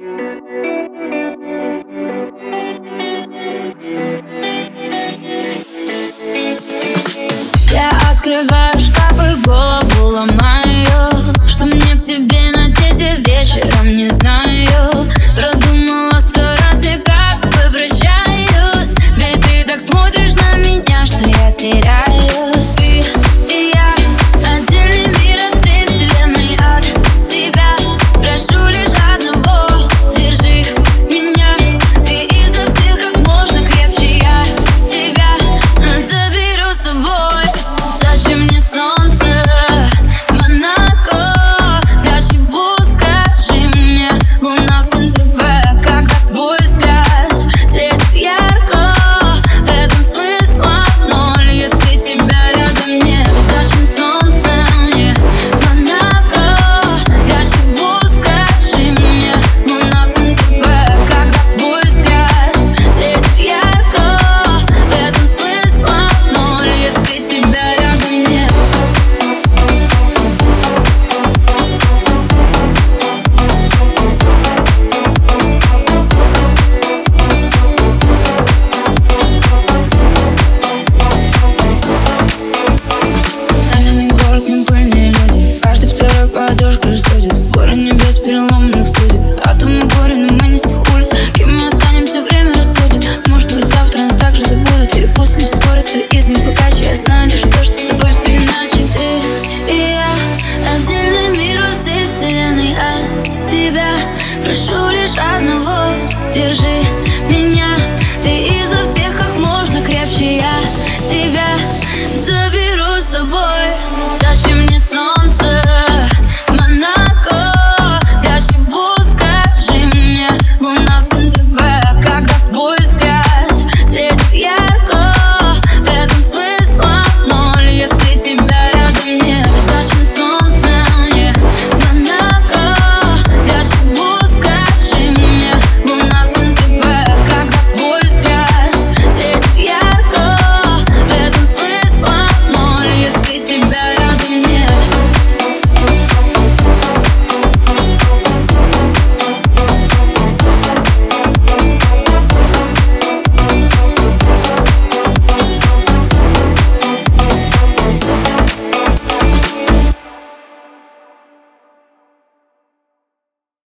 Я открываю шкаф и голову ломаю Что мне к тебе надеть я вечером не знаю. Продумала сто раз и как попрощаюсь Ведь ты так смотришь на меня, что я теряюсь рассудит Горы небес переломанных судеб. А мы горе с них улиц. Кем мы останемся, время рассудит Может быть завтра нас также забудут. И пусть лишь скоро ты из них богаче Я знаю лишь то, что с тобой все иначе. Ты и я Отдельный мир во всей вселенной. От тебя Прошу лишь одного. Держи меня. Ты изо всех как можно крепче. Я тебя заберу с собой.